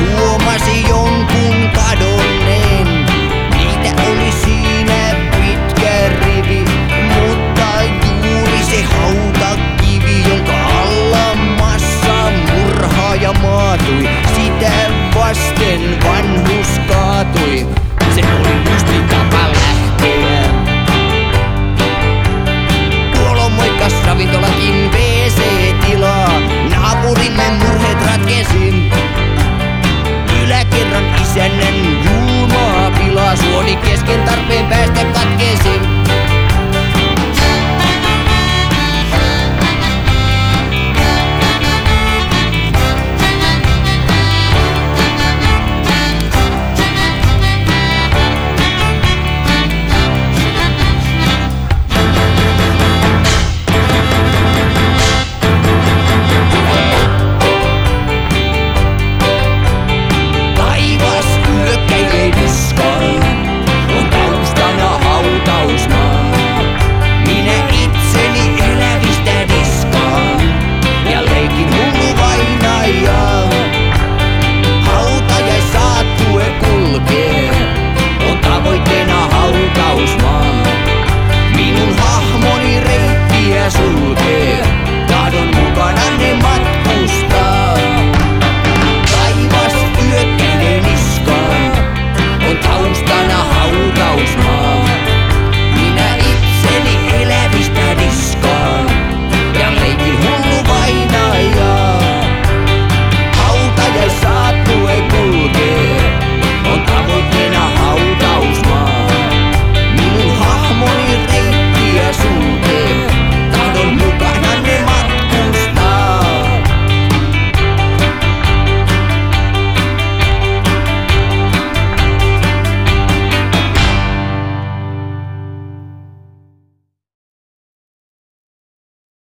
Huomasi jonkun kadonneen. Niitä oli siinä pitkä rivi, mutta juuri se hautakivi, jonka alla massa murhaaja maatui. Sitä vasten vanhus kaatui. Se oli musti tapa lähteä. Tuolla on moikas ravintolakin WC-tilaa. Naapurimme murheet ratkesin. and then